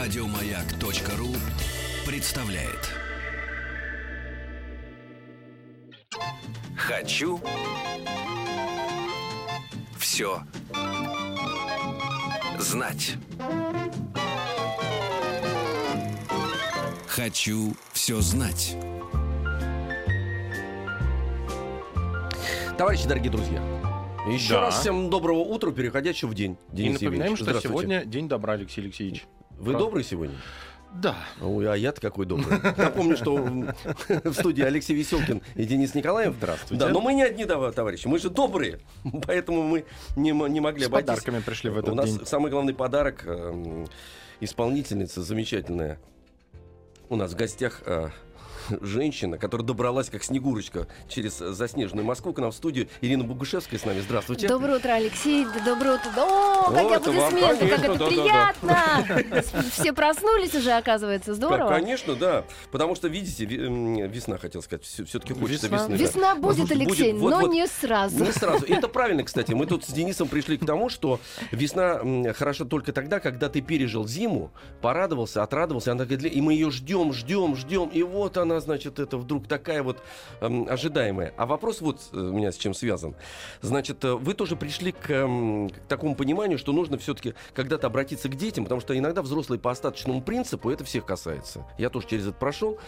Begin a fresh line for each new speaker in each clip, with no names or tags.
Радиомаяк.ру представляет. Хочу все знать. Хочу все знать.
Товарищи, дорогие друзья, еще
Да.
раз всем доброго утра, переходящего в день.
И
Денис
напоминаем,
Евгеньевич,
что сегодня день добра, Алексей Алексеевич.
Вы
Правда.
добрый сегодня?
Да.
Ой, а я-то какой добрый. Напомню, что в студии Алексей Веселкин и Денис Николаев.
Здравствуйте.
Да, но мы не одни, товарищи, мы же добрые, поэтому мы не, не могли
С
обойтись.
подарками пришли в этот
У нас
день.
самый главный подарок эм, исполнительница замечательная. У нас в гостях э, женщина, которая добралась как Снегурочка через заснеженную Москву к нам в студию. Ирина Бугушевская с нами. Здравствуйте.
Доброе утро, Алексей. Да, Доброе утро. О, как
О,
я
это вам,
аплодисменты, как это приятно. Все проснулись уже, оказывается. Здорово.
Конечно, да. Потому что, видите, весна, хотел сказать, все-таки хочется
Весна.
весны. да.
Весна будет,
Будет,
Алексей,
вот,
но
вот.
не сразу.
Не сразу. И это правильно, кстати. Мы тут с Денисом пришли к тому, что весна хороша только тогда, когда ты пережил зиму, порадовался, отрадовался, она и мы ее ждем, ждем, ждем, и вот она, значит, это вдруг такая вот эм, ожидаемая. А вопрос вот э, у меня с чем связан. Значит, э, вы тоже пришли к, эм, к такому пониманию, что нужно все-таки когда-то обратиться к детям, потому что иногда взрослые по остаточному принципу, это всех касается. Я тоже через это прошел,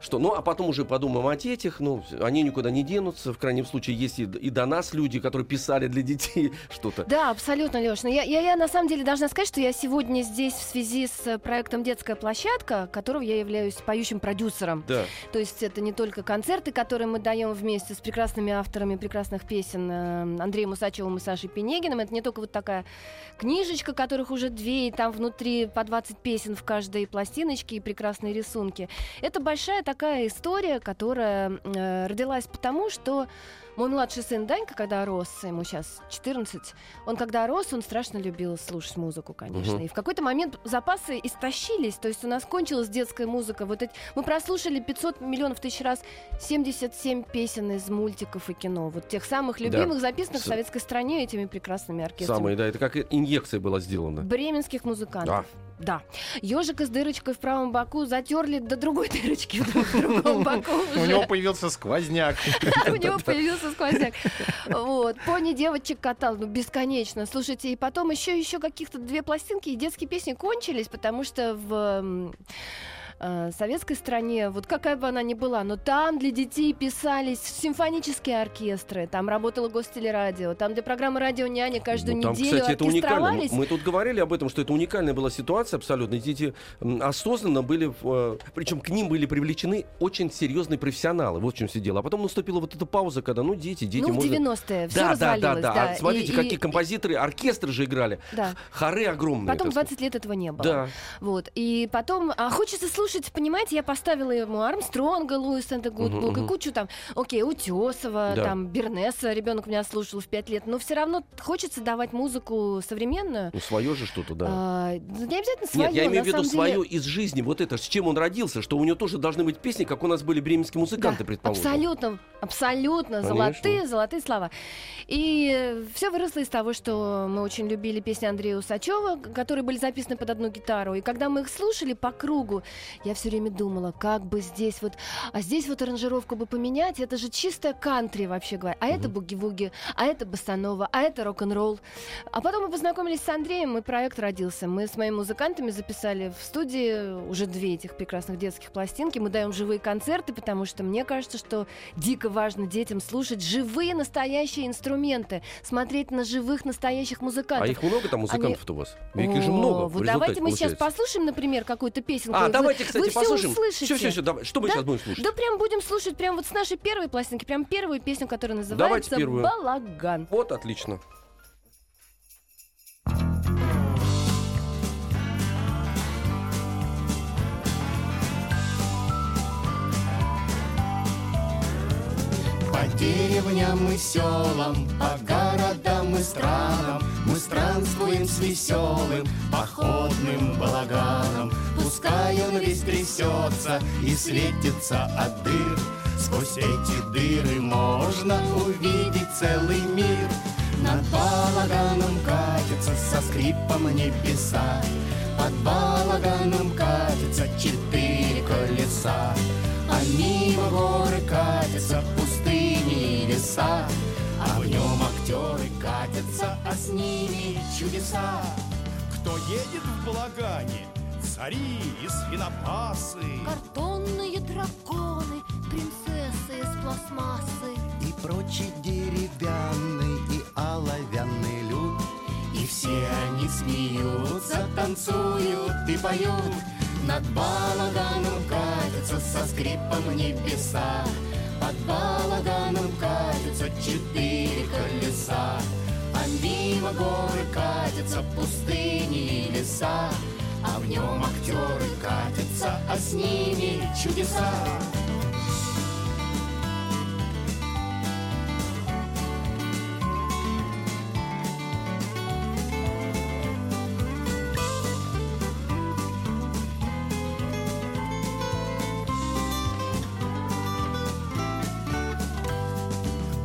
что, ну, а потом уже подумаем о детях, ну, они никуда не денутся, в крайнем случае есть и, и до нас люди, которые писали для детей что-то.
Да, абсолютно, Леш. Но я, я, я на самом деле должна сказать, что я сегодня здесь в связи с э, проектом «Детская площадка», которого я являюсь поющим продюсером.
Да.
То есть это не только концерты, которые мы даем вместе с прекрасными авторами прекрасных песен э, Андреем Усачевым и Сашей Пенегиным. Это не только вот такая книжечка, которых уже две, и там внутри по 20 песен в каждой пластиночке и прекрасные рисунки. Это большая такая история, которая э, родилась потому, что мой младший сын Данька, когда рос, ему сейчас 14, он когда рос, он страшно любил слушать музыку, конечно.
Мгм.
И в какой-то момент запасы истощились, то есть у нас кончилась детская музыка. Вот эти... Мы прослушали 500 миллионов тысяч раз 77 песен из мультиков и кино. Вот тех самых
Да.
любимых, записанных
С-
в советской стране этими прекрасными оркестрами.
Самое, да, это как инъекция была сделана.
Бременских музыкантов. Да. Ежика с дырочкой в правом боку затерли до другой дырочки в друг- в другом боку.
У него появился сквозняк.
У него появился сквозняк. Вот. Пони девочек катал, ну, бесконечно. Слушайте, и потом еще еще каких-то две пластинки, и детские песни кончились, потому что в э, советской стране, вот какая бы она ни была, но там для детей писались симфонические оркестры, там работало гостелерадио, там для программы «Радио Няня» каждую
Ну, там,
неделю
кстати, это уникально. Мы, тут говорили об этом, что это уникальная была ситуация абсолютно. Дети осознанно были, э, причем к ним были привлечены очень серьезные профессионалы. Вот в чем все дело. А потом наступила вот эта пауза, когда, ну, дети, дети,
ну, в
можно...
90-е все
да, да, да,
развалилось.
да, А смотрите,
И-
какие
и-
композиторы, оркестры же играли.
Да.
Хоры огромные.
Потом
так сказать.
20 лет этого не было.
Да.
Вот. И потом, а хочется слушать, понимаете, я поставила ему Армстронга, Луис энд Гудбук, и кучу там, окей, Утесова,
Да.
там, Бернеса, ребенок меня слушал в 5 лет, но все равно хочется давать музыку современную.
Ну, свое же что-то, да.
А, ну, не обязательно свое,
Нет, я имею в виду
самом деле-
свое из жизни, вот это, с чем он родился, что у него тоже должны быть песни, как у нас были бременские музыканты,
Да,
предположим.
Абсолютно, абсолютно.
Конечно.
Золотые, золотые слова. И все выросло из того, что мы очень любили песни Андрея Усачева, которые были записаны под одну гитару. И когда мы их слушали по кругу, я все время думала, как бы здесь вот, а здесь вот аранжировку бы поменять, это же чистая кантри вообще говоря. А это буги-вуги, а это басанова, а это рок-н-ролл. А потом мы познакомились с Андреем, и проект родился. Мы с моими музыкантами записали в студии уже две этих прекрасных детских пластинки. Мы даем живые концерты, потому что мне кажется, что дико важно детям слушать живые настоящие инструменты, смотреть на живых настоящих музыкантов.
А их много там музыкантов-то у вас? Их же много.
Вот давайте мы сейчас
получается.
послушаем, например, какую-то песенку.
А,
Вы-
давайте, кстати,
вы
послушаем.
услышите.
Все, все, все, давай. Что мы
Да?
сейчас будем слушать?
Да прям будем слушать прям вот с нашей первой пластинки, прям первую песню, которая
Давайте
называется
первую.
«Балаган».
Вот, отлично.
По деревням и селам, по городам и странам Мы странствуем с веселым походным балаганом Пускай он весь трясется и светится от дыр. Сквозь эти дыры можно увидеть целый мир. Над балаганом катятся со скрипом небеса.
Под балаганом катятся четыре колеса. А мимо горы катятся пустыни и леса. А в нем актеры катятся, а с ними чудеса.
Кто едет в балагане? Цари и свинопасы
Картонные драконы, принцессы из пластмассы.
И прочий деревянный и оловянный люд. И все они смеются, танцуют и поют. Над балаганом катятся со скрипом небеса. Под балаганом катятся четыре колеса. А мимо горы катятся пустыни и леса А в нем актеры катятся, а с ними чудеса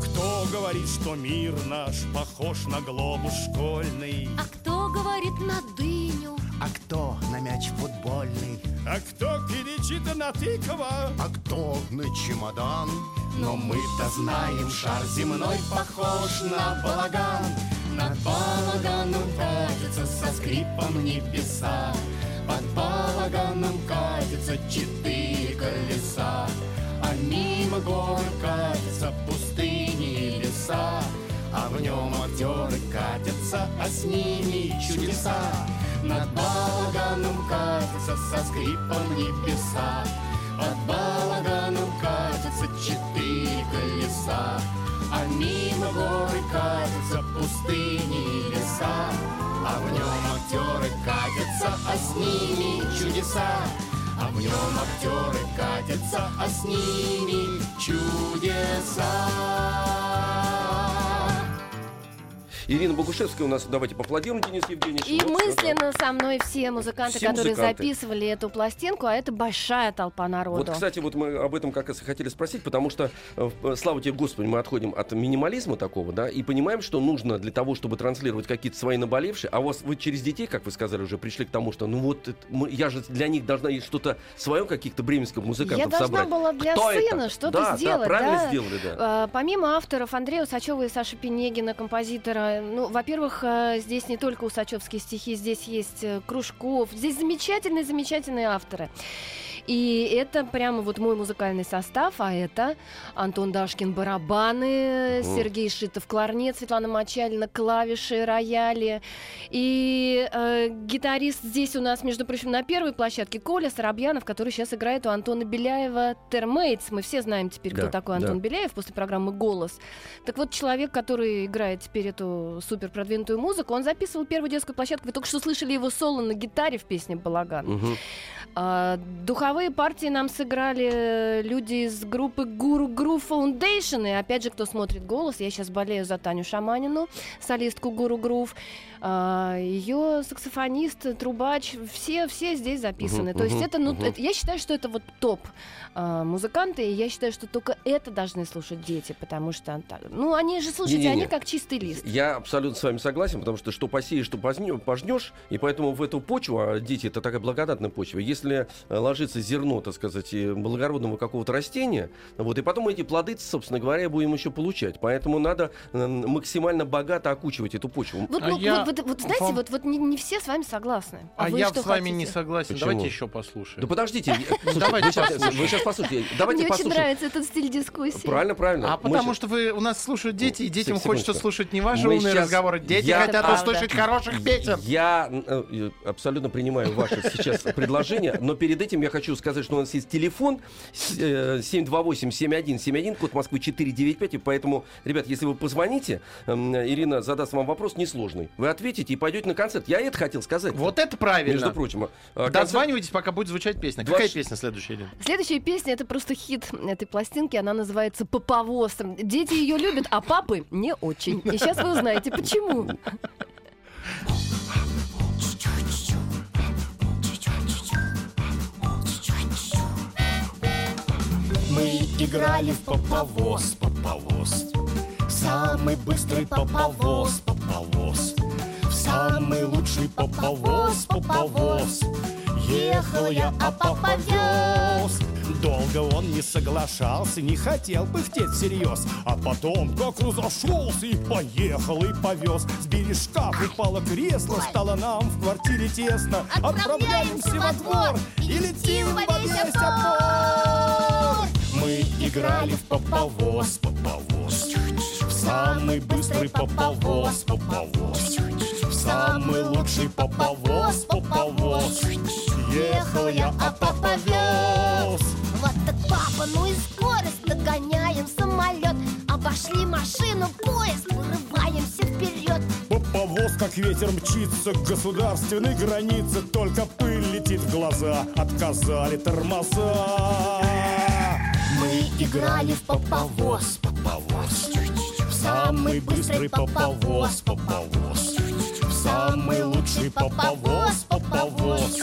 Кто говорит, что мир наш похож на глобус школьный
А кто говорит на дыню?
А кто мяч футбольный?
А кто кричит на тыква
А кто на чемодан? Но мы-то знаем, шар земной похож на балаган. Над балаганом катятся со скрипом небеса. Под балаганом катятся четыре колеса. А мимо гор катятся пустыни и леса. А в нем актеры катятся, а с ними чудеса Над балаганом катятся со скрипом небеса. Под балаганом катятся четыре колеса А мимо горы катятся пустыни и леса. А в нем актеры катятся, а с ними чудеса. А в нем актеры катятся, а с ними чудеса
Ирина Богушевская у нас, давайте поаплодируем Денис Евгеньевич.
И
Вот,
мысленно со мной все музыканты,
Все
которые
музыканты.
записывали эту пластинку, а это большая толпа народу.
Вот, кстати, вот мы об этом как раз и хотели спросить, потому что, э, э, слава тебе, Господи, мы отходим от минимализма такого, да, и понимаем, что нужно для того, чтобы транслировать какие-то свои наболевшие, а у вас вы через детей, как вы сказали, уже пришли к тому, что, ну вот, это мы- я же для них должна что-то свое, каких-то бременских музыкантов
Я должна
собрать.
была для
Кто
сына что-то
Да,
сделать,
Да, правильно
да.
сделали, да.
А, Помимо авторов Андрея Усачева и Саши Пенегина, композитора, ну, во-первых, э, здесь не только усачевские стихи, здесь есть э, Кружков, здесь замечательные-замечательные авторы. И это прямо вот мой музыкальный состав, а это Антон Дашкин барабаны,
Мгм.
Сергей Шитов кларнет, Светлана Мочалина клавиши, рояли. И э, гитарист здесь у нас, между прочим, на первой площадке Коля Соробьянов, который сейчас играет у Антона Беляева Термейтс. Мы все знаем теперь, кто
Да,
такой
да.
Антон Беляев после программы «Голос». Так вот, человек, который играет теперь эту супер продвинутую музыку, он записывал первую детскую площадку. Вы только что слышали его соло на гитаре в песне «Балаган».
Мгм.
А, духовые партии нам сыграли э, люди из группы Guru Groove Foundation. И опять же, кто смотрит голос, я сейчас болею за Таню Шаманину, солистку Guru Groove. Ее саксофонист, трубач, все, все здесь записаны. То есть это, ну, это- я считаю, что это вот топ а, музыканты, и я считаю, что только это должны слушать дети, потому что, ну, они же, слушайте,
Не-не-не.
они как чистый лист.
Я абсолютно с вами согласен, потому что что посеешь, что пожнешь, и поэтому в эту почву, а дети это такая благодатная почва, если э, ложится зерно, так сказать, и благородного какого-то растения, вот, и потом эти плоды, собственно говоря, будем еще получать. Поэтому надо максимально богато окучивать эту почву.
Вот,
А
ну,
я
вот, вот- вот знаете,
вам-
вот, вот не, не все с вами согласны. А,
А
вы
я
что
с вами не
хотите?
согласен.
Почему?
Давайте еще послушаем.
Да подождите, я- слушайте,
Давайте
вы, сейчас,
послушаем.
вы сейчас послушайте. Давайте
Мне очень нравится этот стиль дискуссии.
Правильно, правильно.
А потому что вы у нас слушают дети, и
Ну,
детям хочется слушать не ваши умные разговоры. Дети
Я-
хотят услышать хороших песен.
Я э, э, абсолютно принимаю ваше сейчас предложение, но перед этим я хочу сказать, что у нас есть телефон с- э, 728-7171, код Москвы 495, и поэтому, ребят, если вы позвоните, эм, Ирина задаст вам вопрос несложный. Вы ответите и пойдете на концерт. Я это хотел сказать.
Вот это правильно.
Между прочим. а, концерт-
Дозванивайтесь, пока будет звучать песня.
Двадцать-
Какая песня следующая, Ирина?
Следующая песня это просто хит этой пластинки. Она называется Поповоз. Дети ее любят, а папы не очень. И сейчас вы узнаете, почему.
Мы играли в поповоз, поповоз Самый быстрый поповоз, поповоз Лучший поповоз
повоз, повоз. Ехал я, а папа вез. Долго он не соглашался, не хотел пыхтеть всерьез. А потом как разошелся и поехал, и повез. С бережка упало кресло, стало нам в квартире тесно. Отправляемся во двор и летим во весь опор Мы играли в поповоз, поповоз В самый быстрый поповоз, поповоз самый лучший поповоз, поповоз Ехал я, а папа вез
Вот так папа, ну и скорость Догоняем самолет. Обошли машину, поезд Вырываемся вперед.
Поповоз, как ветер мчится к государственной границе Только пыль летит в глаза, отказали тормоза. Мы играли в поповоз, поповоз самый быстрый поповоз, поповоз самый лучший поповоз, поповоз.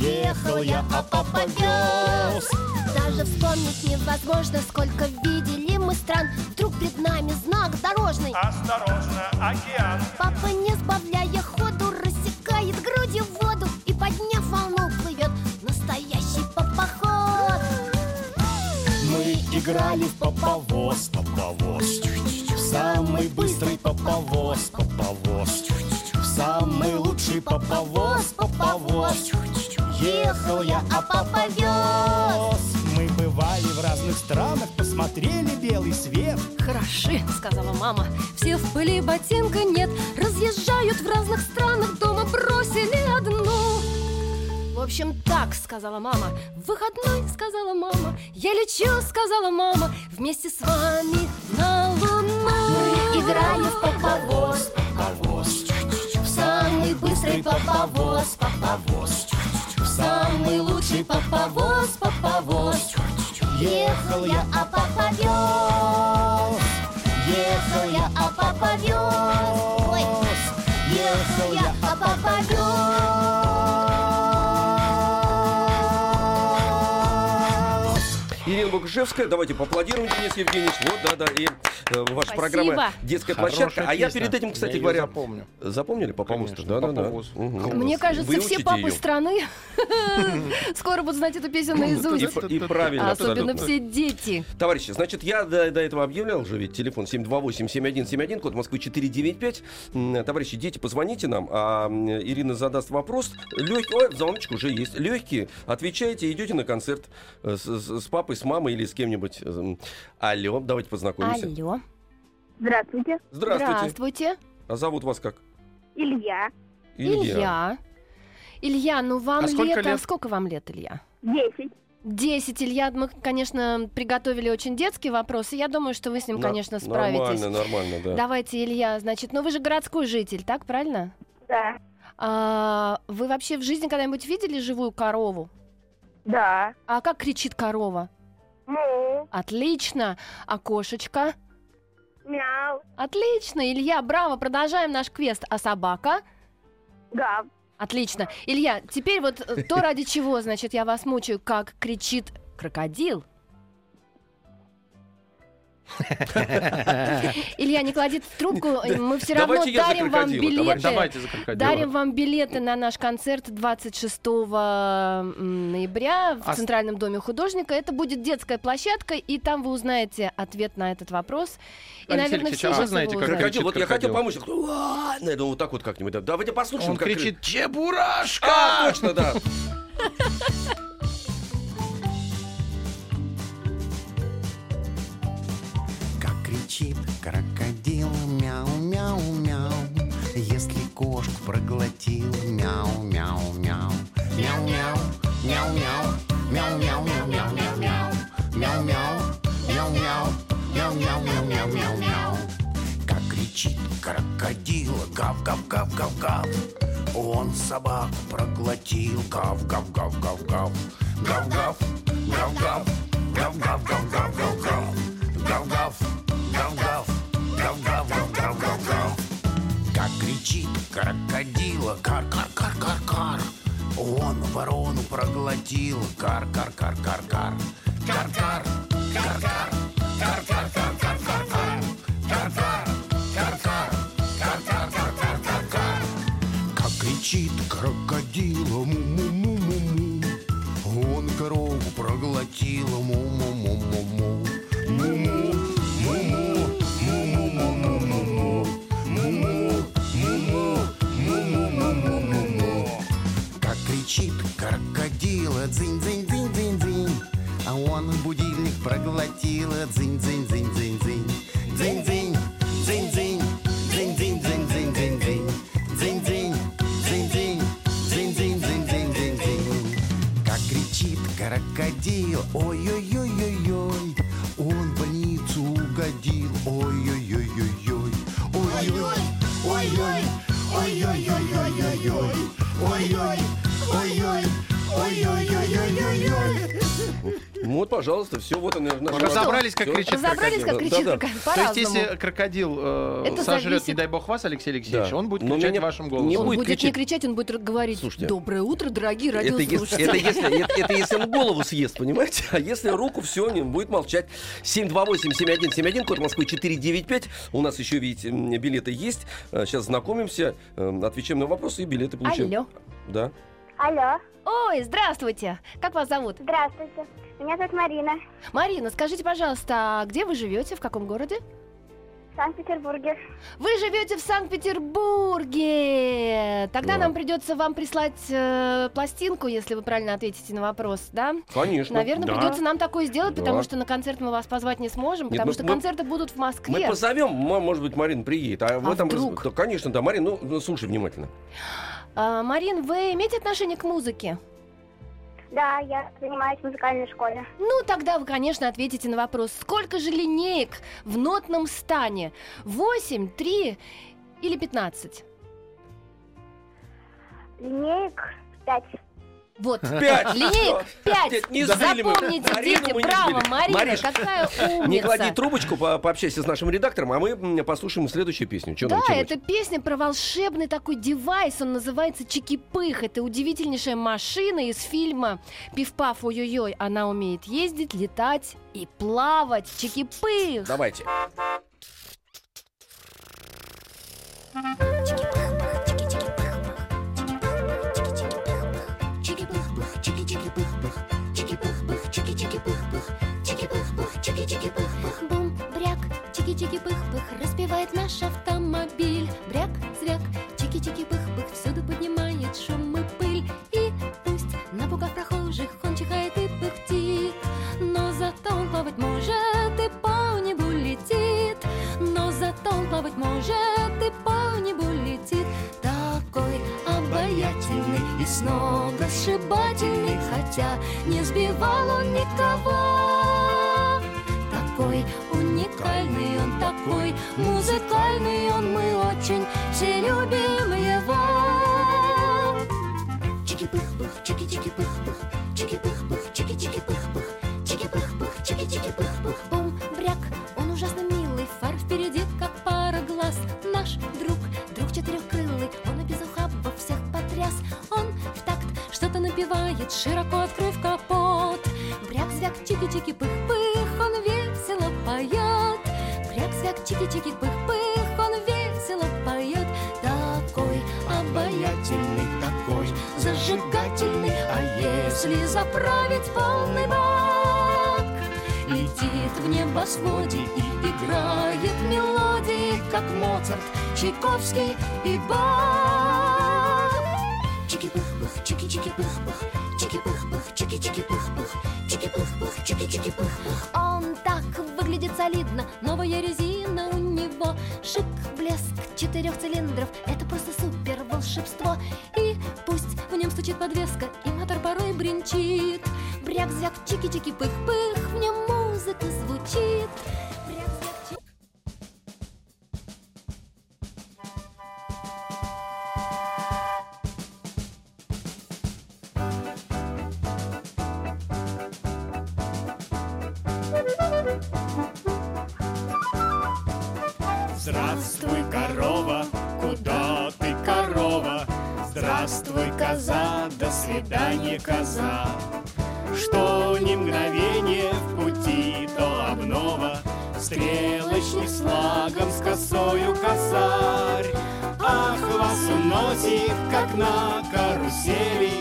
Ехал я, а папа вез.
Даже вспомнить невозможно Сколько видели мы стран. Вдруг перед нами знак дорожный.
Осторожно, океан.
Папа, не сбавляя ходу Рассекает грудью воду И подняв волну плывет Настоящий папоход
Мы играли в поповоз, поповоз. В самый быстрый поповоз, поповоз самый лучший поповоз, поповоз Ехал я, а папа вез Мы бывали в разных странах, посмотрели белый свет
Хороши, сказала мама. Все в пыли ботинка нет. Разъезжают в разных странах, дома бросили одну. В общем, так, сказала мама. В выходной, сказала мама. Я лечу, сказала мама. Вместе с вами на луну.
Мы играли в поповоз
Поповоз быстрый поповоз, поповоз. Самый лучший поповоз, поповоз. Ехал я, а папа вез Ехал я, а папа вез Ехал я,
Богушевская, давайте поаплодируем, Денис Евгеньевич. Вот, да, да, и э, ваша
Спасибо.
программа «Детская площадка».
Хорошая
А я перед этим, кстати
Я
говоря...
запомню.
Запомнили по
Конечно,
Да, да, да.
Мне кажется, все папы страны скоро будут знать эту песню наизусть.
И, и правильно,
Особенно
абсолютно.
все дети.
Товарищи, значит, я до, до этого объявлял же ведь телефон 728-7171, код Москвы 495. М, Товарищи, дети, позвоните нам, а Ирина задаст вопрос. Легкий, ой, звоночек уже есть. Легкий, отвечаете, идете на концерт э, с, с- с папой, с мамой или с кем-нибудь. Эм, Алло, давайте познакомимся.
Алло.
Здравствуйте,
Здравствуйте.
Здравствуйте.
А зовут вас как?
Илья,
Илья. Илья, ну вам
А сколько
лето...
лет?
Сколько вам лет, Илья?
10.
Десять, Илья, мы, конечно, приготовили очень детский вопрос, и я думаю, что вы с ним,
На-
конечно, справитесь.
Нормально, нормально, да.
Давайте, Илья, значит, ну вы же городской житель, так, правильно?
Да,
А, вы вообще в жизни когда-нибудь видели живую корову?
да.
А как кричит корова?
Му,
Отлично. А кошечка?
мяу,
Отлично, Илья, браво, продолжаем наш квест. А собака?
гав.
Отлично. Илья, теперь вот то, ради чего, значит, я вас мучаю, как кричит крокодил. Илья, не кладите трубку, э, мы все равно
я
дарим вам билеты. Дарим вам билеты на наш концерт 26 м, ноября в
А
Центральном доме художника. Это будет детская площадка, и там вы узнаете ответ на этот вопрос. И, наверное, все
а вы
сейчас
знаете, как.
Крокодил, вот я хотел помочь. Уа! Наверное, вот так вот как-нибудь. да. Давайте послушаем.
Он кричит «Чебурашка!»
А, точно, да.
кричит. Крокодил, мяу-мяу-мяу Если кошку проглотил, мяу-мяу-мяу Мяу-мяу, мяу-мяу, мяу-мяу-мяу-мяу-мяу Мяу-мяу, мяу-мяу, мяу-мяу-мяу-мяу-мяу. Как кричит крокодил, гав-гав-гав-гав-гав. Он собаку проглотил, гав-гав-гав-гав-гав. Гав-гав, гав-гав, гав-гав-гав-гав-гав. Гав-гав, гав-гав, кричит крокодила, кар-кар-кар-кар-кар Он ворону проглотил, кар-кар-кар-кар-кар Кар-кар, кар-кар, кар-кар-кар-кар-кар
проглотил дзынь-дзынь-дзынь-дзынь-дзынь. Дзынь-дзынь, дзынь-дзынь, дзынь-дзынь-дзынь-дзынь-дзынь-дзынь. Дзынь-дзынь, дзынь-дзынь, дзынь-дзынь-дзынь-дзынь-дзынь. Как кричит крокодил, ой-ой-ой-ой-ой, он в больницу угодил, ой-ой-ой-ой-ой, ой-ой, ой-ой, ой-ой-ой-ой-ой-ой, ой-ой, ой-ой,
Ну Вот, пожалуйста, все, вот он.
Разобрались, как кричит
Разобрались, как кричит
Да-да.
крокодил?
То есть, если крокодил э, сожрет, не дай бог вас, Алексей Алексеевич,
Да.
он будет кричать
меня
вашим
не
голосом.
Он
будет
будет не
кричать.
кричать, он будет говорить
Слушайте.
«Доброе утро, дорогие
Это если,
радиослушатели».
это, если, это, это если он голову съест, понимаете? А если руку, все, не будет молчать. 728-7171, код Москвы 495. У нас еще, видите, билеты есть. Сейчас знакомимся, отвечаем на вопросы и билеты получаем.
Алло.
Да.
Алло,
Ой, здравствуйте. Как вас зовут?
здравствуйте. Меня зовут Марина.
Марина, скажите, пожалуйста, а где вы живете, в каком городе?
В Санкт-Петербурге.
Вы живете в Санкт-Петербурге. Тогда
Да.
нам придется вам прислать э, пластинку, если вы правильно ответите на вопрос, да?
Конечно.
Наверное,
Да.
придется нам такое сделать,
Да.
потому что на концерт мы вас позвать не сможем,
Нет,
потому
мы-
что
мы-
концерты будут в Москве.
Мы позовем, может быть, Марина приедет. А, в
А
этом
вдруг?
Да, конечно, да. Марин, ну, ну, слушай внимательно.
А, Марин, вы имеете отношение к музыке?
Да, я занимаюсь в музыкальной школе.
Ну, тогда вы, конечно, ответите на вопрос, сколько же линеек в нотном стане? 8, 3 или 15?
Линеек пять.
Вот.
Пять.
Линеек 5.
Нет, не мы.
Запомните,
Марину
дети,
мы не
браво. Марина,
Мариш,
какая умница.
Не клади трубочку, по- пообщайся с нашим редактором, а мы послушаем следующую песню. Чё
Да, это песня про волшебный такой девайс, он называется Чики-Пых. Это удивительнейшая машина из фильма «Пиф-паф, ой-ой-ой». Она умеет ездить, летать и плавать. Чики-Пых.
Давайте.
Чики-пых-пых, чики-пых-пых.
Бум, бряк, чики-чики-пых-пых Распевает наш автомобиль. Бряк, звяк, чики-чики-пых-пых Всюду поднимает шум и пыль. И пусть напугав прохожих Он чихает и пыхтит. Но зато он плавать может И по небу летит. Но зато он плавать может И по небу летит. Такой обаятельный И сногсшибательный Хотя не сбивал он никого такой музыкальный, он мы очень все любим его.
Чики-пых-пых, чики-чики-пых-пых, чики-пых-пых, чики-чики-пых-пых, чики-пых-пых, чики-чики-пых-пых.
Бум, бряк, он ужасно милый, фар впереди, как пара глаз. Наш друг, друг четырехкрылый, он и без ухабов всех потряс. Он в такт что-то напевает, широко открыв капот. Бряк, звяк, если заправить полный бак? Летит в небосводе и играет мелодии, как Моцарт, Чайковский и Бах.
Чики-пых-пых, чики-чики-пых-пых, чики-пых-пых, чики-чики-пых-пых, чики-пых-пых, чики-чики-пых-пых.
Он так выглядит солидно, новая резина у него Шик, блеск четырех цилиндров, это просто супер волшебство И пусть в нем стучит подвеска, и порой бренчит. Бряк-звяк, чики-чики-пых-пых, в нем музыка звучит
свидания, коза. Что ни мгновение в пути, то обнова, Стрелочник с флагом, с косою косарь.
Ах, вас уносит, как на карусели.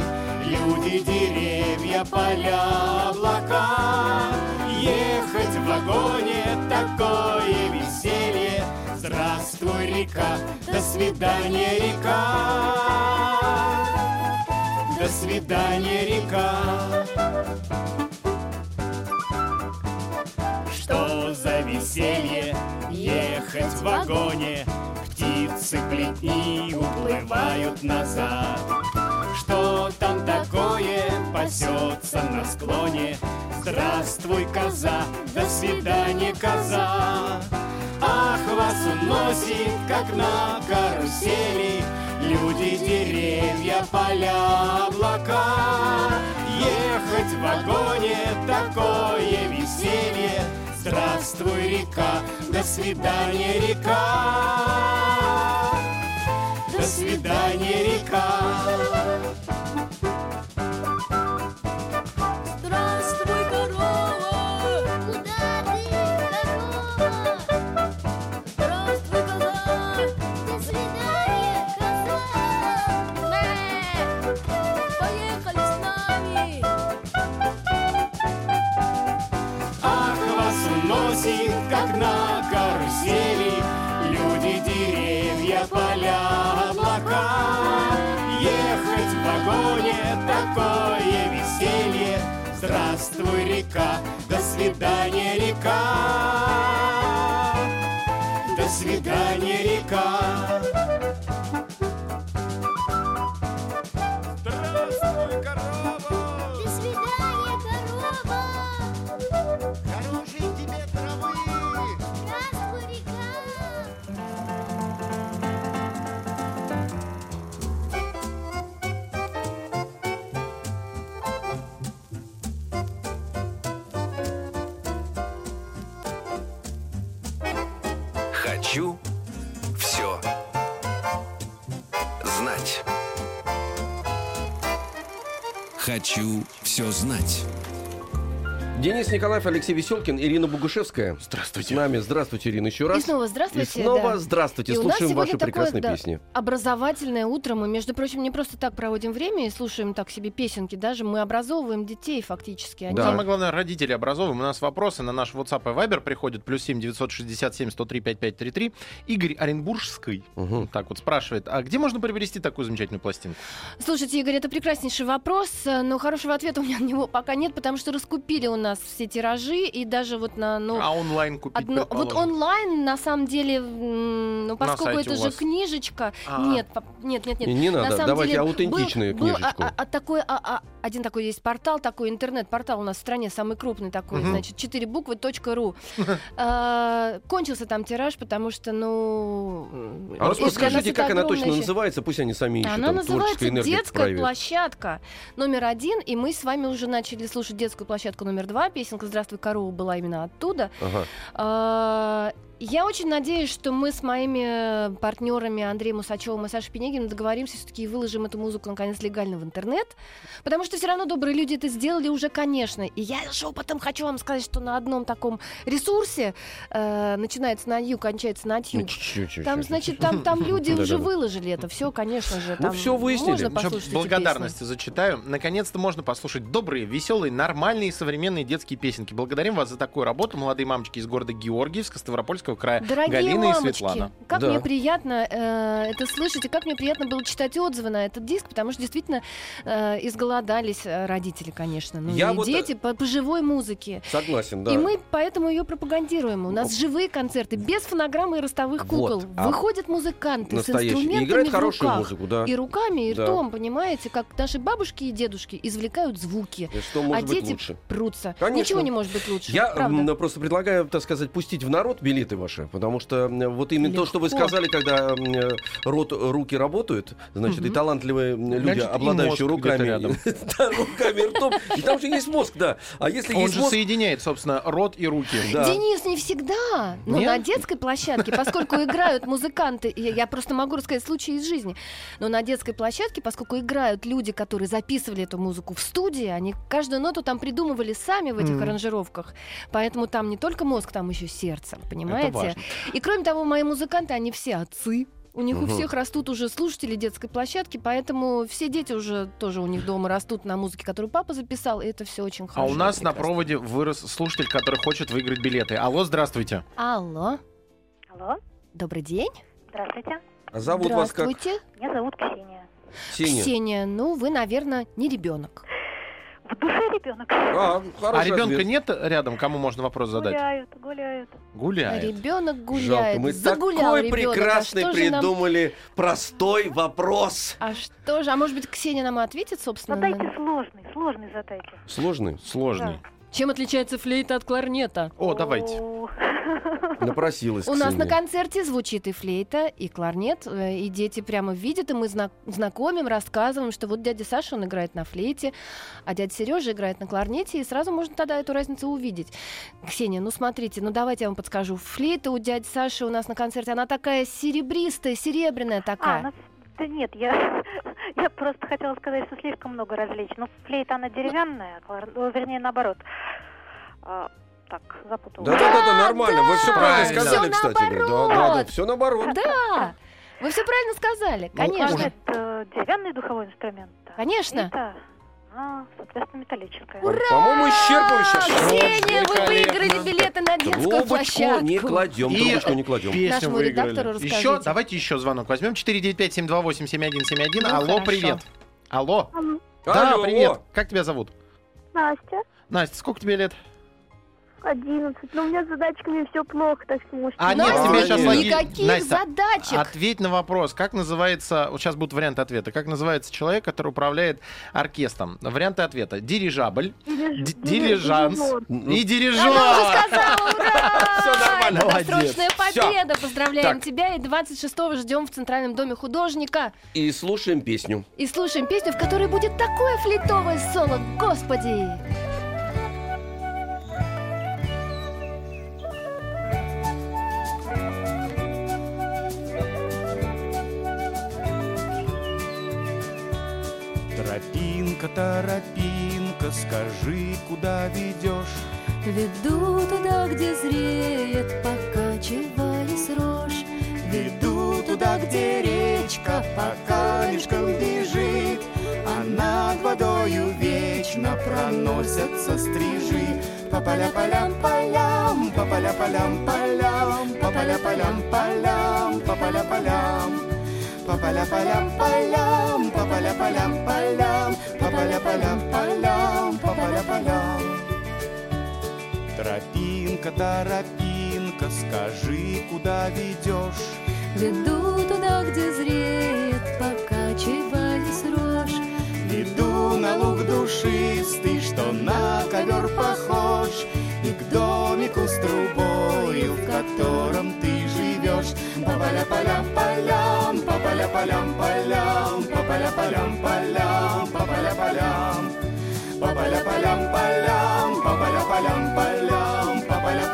Люди, деревья, поля, облака. Ехать в вагоне такое веселье. Здравствуй, река, до свидания, река До свидания, река. Что за веселье ехать в вагоне? Птицы плетни уплывают назад. Что там такое пасется на склоне? Здравствуй, коза, до свидания, коза. Ах, вас уносит, как на карусели Люди, деревья, поля, облака. Ехать в вагоне такое веселье. Здравствуй, река, до свидания, река. До свидания, как на карусели. Люди, деревья, поля, облака. Ехать в вагоне такое веселье. Здравствуй, река, до свидания, река. До свидания, река
Хочу все знать.
Денис Николаев, Алексей Веселкин, Ирина Бугушевская.
Здравствуйте.
С нами. Здравствуйте, Ирина, еще раз.
И снова здравствуйте.
И снова
да.
здравствуйте.
И у нас
Слушаем ваши
такое,
прекрасные
да,
песни.
Образовательное утро. Мы, между прочим, не просто так проводим время и слушаем так себе песенки. Даже мы образовываем детей фактически. Они
Да.
Самое главное, родители образовываем. У нас вопросы на наш WhatsApp и Viber приходят. Плюс 7 967 103 5533. Игорь Оренбургский
Мгм.
так вот спрашивает, а где можно приобрести такую замечательную пластинку?
Слушайте, Игорь, это прекраснейший вопрос, э, но хорошего ответа у меня на него пока нет, потому что раскупили у нас все тиражи, и даже вот на... Ну,
а онлайн купить,
одно- вот онлайн, на самом деле, ну, поскольку это же
вас.
книжечка...
А.
Нет, нет, нет, нет.
Не, не
На
надо,
самом
давайте
деле,
аутентичную
был, был,
книжечку.
а- а- а такой, а- а- один такой есть портал, такой интернет-портал у нас в стране, самый крупный такой,
Мгм.
значит, 4 буквы, .ру. А, Кончился там тираж, потому что, ну...
А
это
как она точно называется, пусть они сами ищут,
она
там,
называется «Детская площадка» номер один, и мы с вами уже начали слушать «Детскую площадку» номер два. Песенка «Здравствуй, корова» была именно оттуда.
Ага.
А, Я очень надеюсь, что мы с моими партнерами Андреем Усачевым и Сашей Пенегиным договоримся все-таки и выложим эту музыку наконец легально в интернет. Потому что все равно добрые люди это сделали уже, конечно. И я шепотом хочу вам сказать, что на одном таком ресурсе э, начинается на Ю, кончается на Тью.
Ну,
Там, значит, там, там люди уже выложили это все, конечно же.
Ну,
Там
выяснили.
Ещё
послушать эти
благодарности зачитаю. Наконец-то можно послушать добрые, веселые, нормальные современные детские песенки. Благодарим вас за такую работу, молодые мамочки из города Георгиевска, Ставропольского края.
Дорогие
Галина и
мамочки,
Светлана.
как
Да.
мне приятно э, это слышать, и как мне приятно было читать отзывы на этот диск, потому что действительно э, изголодались э, родители, конечно, ну
Я
и
вот, э,
дети по, по живой музыке.
Согласен, да.
И мы поэтому ее пропагандируем. У нас живые концерты, без фонограммы и ростовых
Вот.
кукол.
А
Выходят музыканты с
Настоящий. И
инструментами
играет
в
хорошую
руках.
музыку, да.
И руками, и
Да.
ртом, понимаете, как наши бабушки и дедушки извлекают звуки.
И Что может
а
быть
дети
лучше?
прутся.
Конечно.
Ничего не может быть лучше.
Я
правда.
просто предлагаю, так сказать, пустить в народ билеты ваши, потому что вот именно то, что вы
Легко.
сказали, когда рот, руки работают, значит, и
Мгм.
талантливые люди,
Значит, и
обладающие руками,
рядом.
руками и ртом, и там же есть мозг, да. А если
Он же соединяет, собственно, рот и руки.
Денис, не всегда. Но на детской площадке, поскольку играют музыканты, я, просто могу рассказать случаи из жизни, но на детской площадке, поскольку играют люди, которые записывали эту музыку в студии, они каждую ноту там придумывали сами в этих аранжировках. Поэтому там не только мозг, там еще сердце, понимаете?
Важно.
И кроме того, мои музыканты, они все отцы. У них у
Мгм.
всех растут уже слушатели детской площадки, поэтому все дети уже тоже у них дома растут на музыке, которую папа записал, и это все очень
А
хорошо.
у нас на проводе вырос слушатель, который хочет выиграть билеты. Алло, здравствуйте.
Алло,
Алло,
добрый день.
здравствуйте.
А зовут вас как?
Здравствуйте.
Меня зовут Ксения.
Ксения.
Ксения, ну вы, наверное, не ребенок.
В душе ребенок.
А,
а ребенка
ответ.
нет рядом, кому можно вопрос задать?
Гуляют, гуляют.
Гуляет.
Ребенок гуляет.
Жалко, мы
Загулял
такой
ребенок.
прекрасный
а же нам-
придумали простой вопрос.
А что же? А может быть, Ксения нам ответит, собственно? на-
Задайте сложный, сложный задайте.
Сложный?
Сложный.
Чем отличается флейта от кларнета?
О, давайте.
Напросилась
У нас на концерте звучит и флейта, и кларнет, э, и дети прямо видят, и мы зна- знакомим, рассказываем, что вот дядя Саша, он играет на флейте, а дядя Сережа играет на кларнете, и сразу можно тогда эту разницу увидеть. Ксения, ну смотрите, ну давайте я вам подскажу. Флейта у дяди Саши у нас на концерте, она такая серебристая, серебряная
А,
такая.
ну, да нет, я, я просто хотела сказать, что слишком много различий. Ну, флейта, она деревянная, ну, вернее, наоборот. Так, запуталась.
Да, да, да, да, нормально. Вы все правильно
правильно.
сказали,
Всё
кстати. говоря. Да, да, да, все наоборот.
Да, вы все правильно сказали,
Ну,
конечно.
Это деревянный духовой инструмент.
Конечно.
флейта, она, соответственно, металлическая.
По-моему, исчерпывающе.
Ксения, вы выиграли билеты на детскую
Трубочку
площадку.
не кладем,
И
трубочку не кладем.
Песню
Нашему
выиграли.
редактору расскажите.
Еще, давайте еще звонок возьмем. 495-728-7171.
Ну,
Алло,
хорошо.
привет. Алло.
Алло,
Да, привет. Как тебя зовут?
Настя,
Настя, сколько тебе лет?
11. Ну, у меня с задачками все плохо, так что можете...
А, нет, тебе сейчас логи-
никаких
Настя,
задачек.
Ответь на вопрос. Как называется... Вот сейчас будут варианты ответа. Как называется человек, который управляет оркестром? Варианты ответа. Дирижабль,
Дириж-
ди-
дириж-
дилижанс
дирижер.
и
Она
дирижер.
уже сказала, ура!
Всё нормально. Всё.
победа. Поздравляем
Так.
тебя. И 26-го ждем в Центральном доме художника.
И слушаем песню.
И слушаем песню, в которой будет такое флейтовое соло. Господи!
Тропинка, торопинка, скажи, куда ведешь?
Веду туда, где зреет, покачиваясь рожь.
Веду туда, где речка по камешкам бежит, А над водою вечно проносятся стрижи. По поля-полям, полям, по поля-полям, полям, по поля-полям, полям, по поля-полям. По поля-полям, полям, по поля-полям, полям, Тропинка, торопинка, скажи, куда ведешь?
Веду туда, где зреет, покачиваясь рожь.
Веду на луг душистый, что на ковер похож, И к домику с трубою, в котором ты живешь. По поля-полям, полям, по поля-полям, полям, по поля-полям, полям, по поля-полям. По поля-полям, полям, по поля-полям, полям, по поля-полям, полям,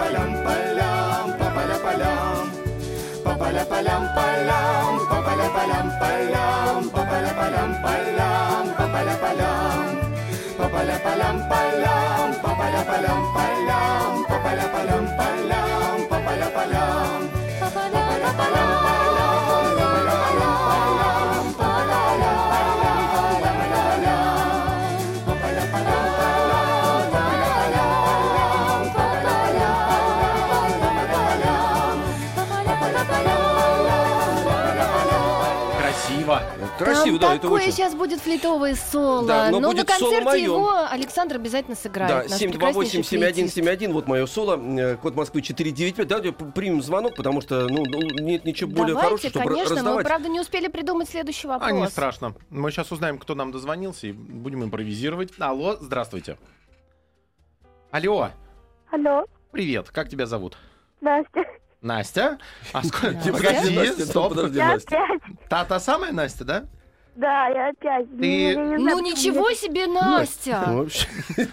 по поля-полям. По поля-полям, полям, по поля-полям, полям, по поля-полям, полям, по поля-полям. По поля-полям, полям, по поля-полям, полям, по поля-полям, полям, по поля-полям. По
Красиво.
Там
да, это
такое
очень.
сейчас будет флейтовое соло.
Да, но
но
будет
на
соло
концерте
моё.
его Александр обязательно сыграет.
Да,
наш прекраснейший флейтист.
728-7171, вот мое соло, э, код Москвы 495. Давайте примем звонок, потому что, ну, ну, нет ничего более
Давайте,
хорошего, чтобы
конечно, мы,
раздавать.
правда, не успели придумать следующий вопрос.
А, не страшно. Мы сейчас узнаем, кто нам дозвонился, и будем импровизировать. Алло, здравствуйте. Алло,
Алло,
привет, как тебя зовут?
Настя.
Настя? А сколько?
Настя?
Погоди,
Настя,
стоп.
подожди, Настя.
Та, та самая Настя, да?
Да, я опять.
Ты-
Ну ничего
я-
себе, Настя!
Вообще.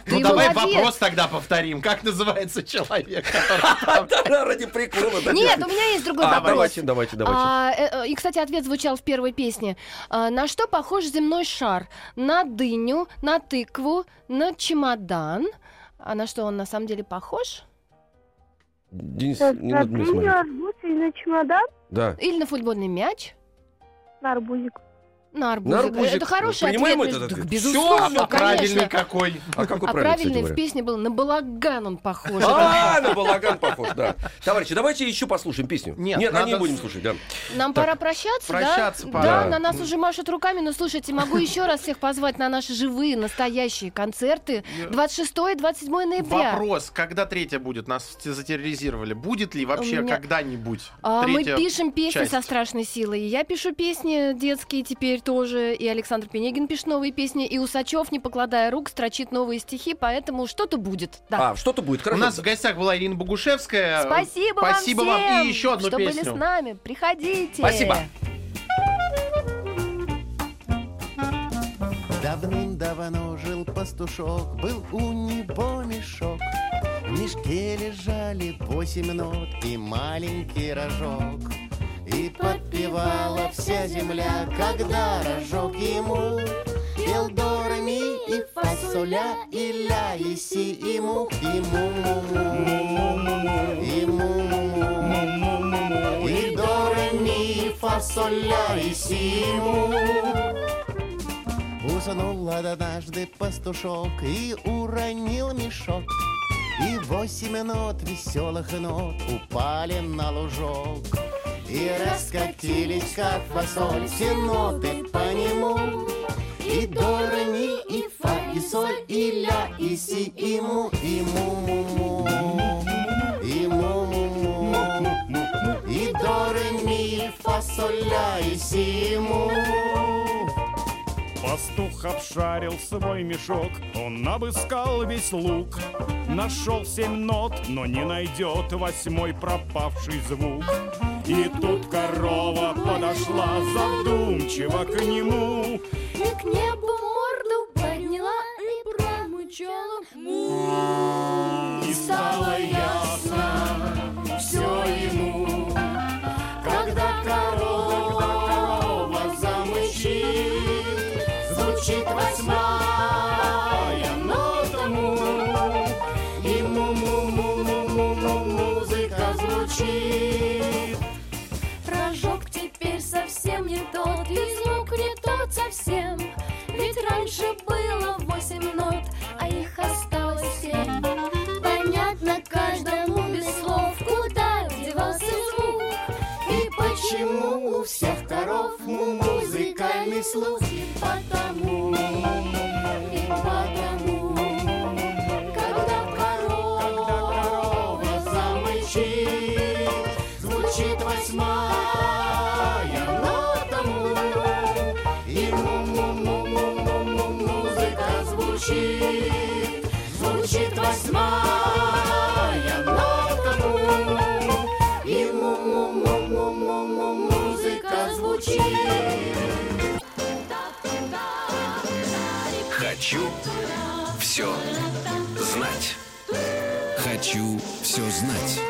Ну давай
молодец.
вопрос тогда повторим. Как называется человек, который...
Ради прикола.
Нет, у меня есть другой
А,
вопрос.
давайте, давайте, давайте.
А, э, э, и, кстати, ответ звучал в первой песне. А, на что похож земной шар? На дыню, на тыкву, на чемодан. А на что он на самом деле похож?
Денис, не надо мне смотреть.
арбуз или на чемодан?
Да.
Или на футбольный мяч.
На арбузик.
На арбузик.
На арбузик.
Это хороший
Принимаем
ответ.
этот
Так,
ответ?
безусловно,
а правильный какой.
А какой
А
правильный,
в песне был на балаган он похож.
А, на балаган похож, да. Товарищи, давайте еще послушаем песню.
Нет,
Нет,
надо
не будем слушать, да.
Нам
Так.
пора прощаться,
Прощаться
да?
пора.
Да, на нас уже машут руками, но слушайте, могу еще раз всех позвать на наши живые, настоящие концерты 26-27 ноября.
Вопрос, когда третья будет? Нас те- затерроризировали. Будет ли вообще
меня-
когда-нибудь
А, мы пишем песни
часть?
со страшной силой. И Я пишу песни детские теперь тоже, и Александр Пенегин пишет новые песни, и Усачев, не покладая рук, строчит новые стихи, поэтому что-то будет. Да.
А, что-то будет,
У
хорошо.
нас в гостях была Ирина Богушевская.
Спасибо,
Спасибо
вам всем,
вам. И еще одну
что
песню.
были с нами. Приходите.
Спасибо.
Давным-давно жил пастушок, был у него мешок. В мешке лежали восемь нот и маленький рожок. И подпевала вся земля, когда рожок ему Пел до, ми и фа, соль, ля, и ля, и си, и му, и му, му, му, и му, му, му, и до, ре, ми, и фа, соль, ля, и си, и му. Уснул однажды пастушок и уронил мешок. И восемь нот веселых нот упали на лужок. И раскатились, как фасоль, все ноты по нему. И до, ре, ми, и фа, и соль, и ля, и си, и му, и му, му, му. И му, му, му. И до, ре, ми, и фа, соль, ля, и си, и му.
Пастух обшарил свой мешок, он обыскал весь луг. Нашел семь нот, но не найдет восьмой пропавший звук. И тут корова подошла задумчиво к нему.
И к небу морду подняла и промычала му.
И стало ясно все ему,
Когда корова замычит, звучит восьмая И потому,
Хочу все знать.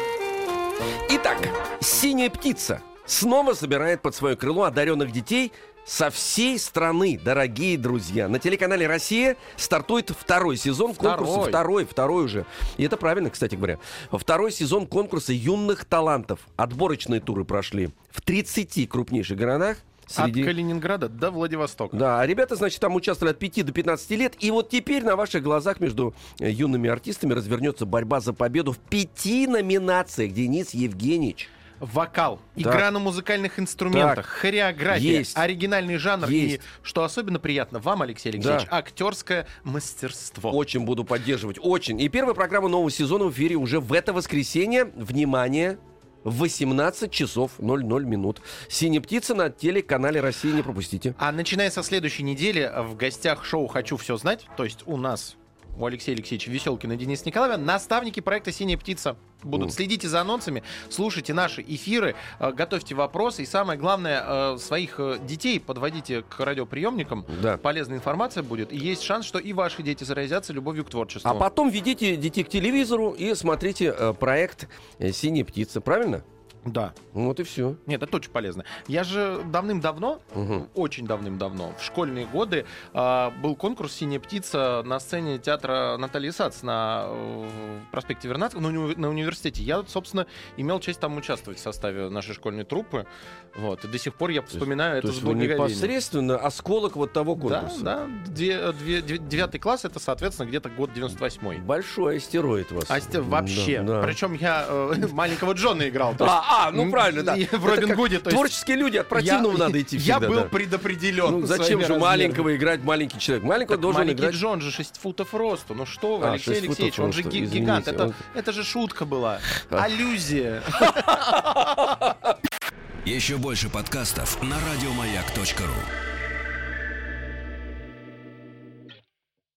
Итак, «Синяя птица» снова собирает под свое крыло одаренных детей со всей страны, дорогие друзья. На телеканале «Россия» стартует второй сезон конкурса.
Второй.
Второй, второй уже. И это правильно, кстати говоря. Второй сезон конкурса юных талантов. Отборочные туры прошли в 30 крупнейших городах. Среди...
От Калининграда до Владивостока.
Да, а ребята, значит, там участвовали от 5 до 15 лет. И вот теперь на ваших глазах между э, юными артистами развернется борьба за победу в пяти номинациях. Денис Евгеньевич.
Вокал, игра на музыкальных инструментах,
Так.
хореография,
Есть.
оригинальный жанр
Есть.
и, что особенно приятно вам, Алексей Алексеевич, актерское мастерство.
Очень буду поддерживать, очень. И первая программа нового сезона в эфире уже в это воскресенье. Внимание! В 18 часов 00 минут. «Синяя птица» на телеканале «Россия». Не пропустите.
А начиная со следующей недели в гостях шоу «Хочу все знать», то есть у нас, у Алексея Алексеевича Веселкина и Дениса Николаева, наставники проекта «Синяя птица» будут.
О.
Следите за анонсами, слушайте наши эфиры, э, готовьте вопросы и самое главное, э, своих э, детей подводите к радиоприемникам.
Да.
Полезная информация будет. И есть шанс, что и ваши дети заразятся любовью к творчеству.
А потом ведите детей к телевизору и смотрите проект «Синяя птица». Правильно?
Да.
Вот и все.
Нет, это очень полезно. Я же давным-давно, очень давным-давно, в школьные годы а, был конкурс «Синяя птица» на сцене театра Натальи Сац на э, проспекте Вернадского, на, уни- на университете. Я, собственно, имел честь там участвовать в составе нашей школьной труппы. Вот. И до сих пор я вспоминаю
То
это с
непосредственно осколок вот того
Да,
конкурса.
да. Две- две- две- девятый класс это, соответственно, где-то год 98-й.
Большой астероид вас.
А сте- вообще.
Да, да.
Причем я э, маленького Джона играл.
А, а, ну правильно, да.
в Робин Гуде.
Творческие люди, от противного надо идти
Я был предопределен.
Ну, зачем же маленького играть маленький человек? Маленького должен
маленький
играть...
Джон же 6 футов росту. Ну что вы,
А,
Алексей
6 футов
Алексеевич, он же гигант. Это же шутка была.
А.
Аллюзия.
Еще больше подкастов на радиомаяк.ру.